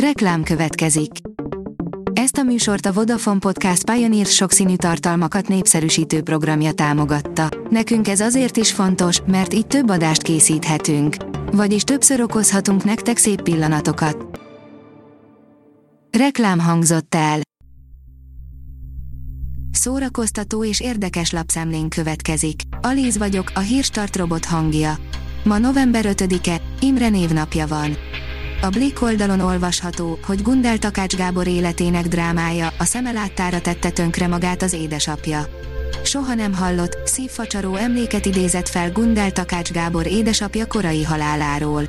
Reklám következik. Ezt a műsort a Vodafone Podcast Pioneer sokszínű tartalmakat népszerűsítő programja támogatta. Nekünk ez azért is fontos, mert így több adást készíthetünk. Vagyis többször okozhatunk nektek szép pillanatokat. Reklám hangzott el. Szórakoztató és érdekes lapszemlén következik. Alíz vagyok, a hírstart robot hangja. Ma november 5-e, Imre névnapja van. A Blick oldalon olvasható, hogy Gundel Takács Gábor életének drámája, a szeme láttára tette tönkre magát az édesapja. Soha nem hallott, szívfacsaró emléket idézett fel Gundel Takács Gábor édesapja korai haláláról.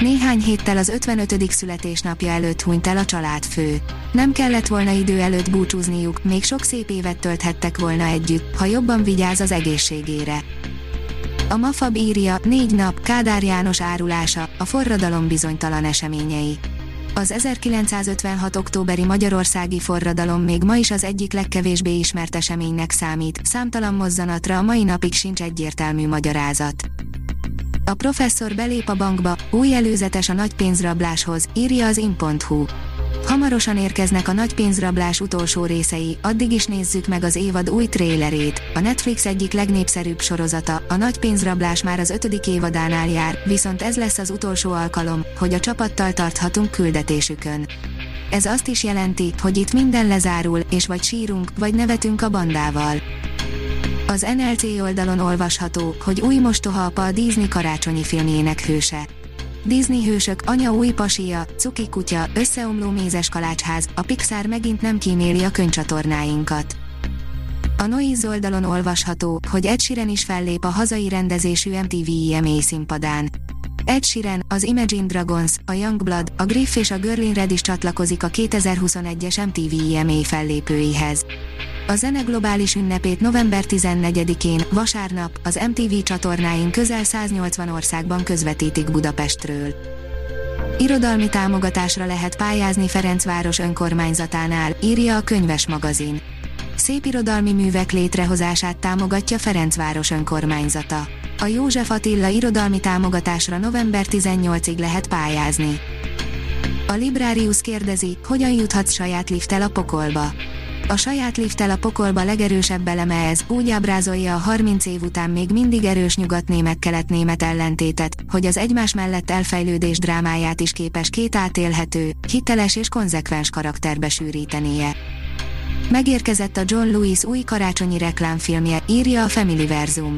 Néhány héttel az 55. születésnapja előtt hunyt el a családfő. Nem kellett volna idő előtt búcsúzniuk, még sok szép évet tölthettek volna együtt, ha jobban vigyáz az egészségére. A Mafab írja, négy nap, Kádár János árulása, a forradalom bizonytalan eseményei. Az 1956. októberi magyarországi forradalom még ma is az egyik legkevésbé ismert eseménynek számít, számtalan mozzanatra a mai napig sincs egyértelmű magyarázat. A professzor belép a bankba, új előzetes a nagy pénzrabláshoz, írja az in.hu. Hamarosan érkeznek a nagy pénzrablás utolsó részei, addig is nézzük meg az évad új trélerét. A Netflix egyik legnépszerűbb sorozata, a nagy pénzrablás már az ötödik évadánál jár, viszont ez lesz az utolsó alkalom, hogy a csapattal tarthatunk küldetésükön. Ez azt is jelenti, hogy itt minden lezárul, és vagy sírunk, vagy nevetünk a bandával. Az NLC oldalon olvasható, hogy új mostoha a Disney karácsonyi filmjének hőse. Disney hősök, anya új pasia, cuki kutya, összeomló mézes kalácsház, a Pixar megint nem kíméli a könycsatornáinkat. A Noise oldalon olvasható, hogy Ed Sheeran is fellép a hazai rendezésű MTV EMA színpadán. Ed Sheeran, az Imagine Dragons, a Youngblood, a Griff és a Girlin Red is csatlakozik a 2021-es MTV EMA fellépőihez. A zene globális ünnepét november 14-én, vasárnap, az MTV csatornáin közel 180 országban közvetítik Budapestről. Irodalmi támogatásra lehet pályázni Ferencváros önkormányzatánál, írja a könyves magazin. Szép irodalmi művek létrehozását támogatja Ferencváros önkormányzata. A József Attila irodalmi támogatásra november 18-ig lehet pályázni. A Librarius kérdezi, hogyan juthatsz saját lifttel a pokolba. A saját lifttel a pokolba legerősebb eleme ez, úgy ábrázolja a 30 év után még mindig erős nyugat-német-kelet-német ellentétet, hogy az egymás mellett elfejlődés drámáját is képes két átélhető, hiteles és konzekvens karakterbe sűrítenie. Megérkezett a John Lewis új karácsonyi reklámfilmje, írja a Familyverzum.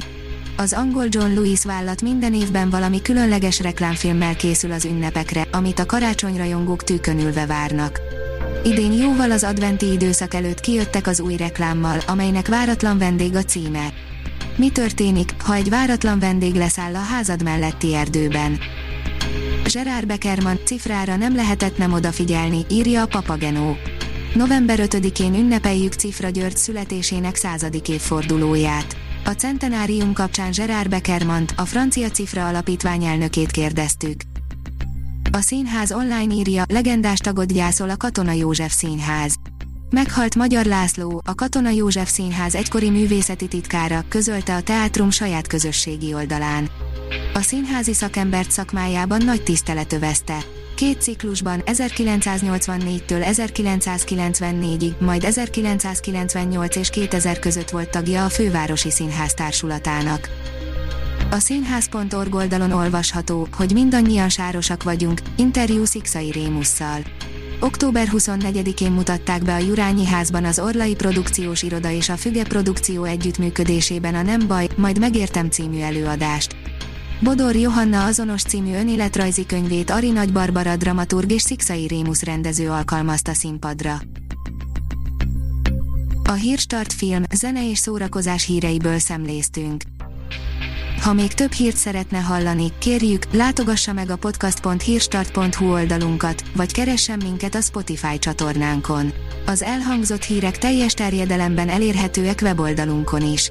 Az angol John Lewis vállat minden évben valami különleges reklámfilmmel készül az ünnepekre, amit a karácsonyrajongók tűkönülve várnak. Idén jóval az adventi időszak előtt kijöttek az új reklámmal, amelynek váratlan vendég a címe. Mi történik, ha egy váratlan vendég leszáll a házad melletti erdőben? Gerard Beckerman cifrára nem lehetett nem odafigyelni, írja a Papagenó. November 5-én ünnepeljük Cifra György születésének századik évfordulóját. A centenárium kapcsán Gerard Beckermant, a francia Cifra alapítvány elnökét kérdeztük. A színház online írja, legendás tagot gyászol a Katona József Színház. Meghalt Magyar László, a Katona József Színház egykori művészeti titkára, közölte a teátrum saját közösségi oldalán. A színházi szakembert szakmájában nagy tisztelet övezte. Két ciklusban 1984-től 1994-ig, majd 1998 és 2000 között volt tagja a Fővárosi Színház társulatának. A színház.org oldalon olvasható, hogy mindannyian sárosak vagyunk, interjú Szikszai Rémusszal. Október 24-én mutatták be a Jurányi házban az Orlai Produkciós Iroda és a Füge Produkció együttműködésében a Nem baj, majd megértem című előadást. Bodor Johanna azonos című önéletrajzi könyvét Ari Nagy Barbara dramaturg és Szikszai Rémusz rendező alkalmazta színpadra. A Hírstart film, zene és szórakozás híreiből szemléztünk. Ha még több hírt szeretne hallani, kérjük, látogassa meg a podcast.hírstart.hu oldalunkat, vagy keressen minket a Spotify csatornánkon. Az elhangzott hírek teljes terjedelemben elérhetőek weboldalunkon is.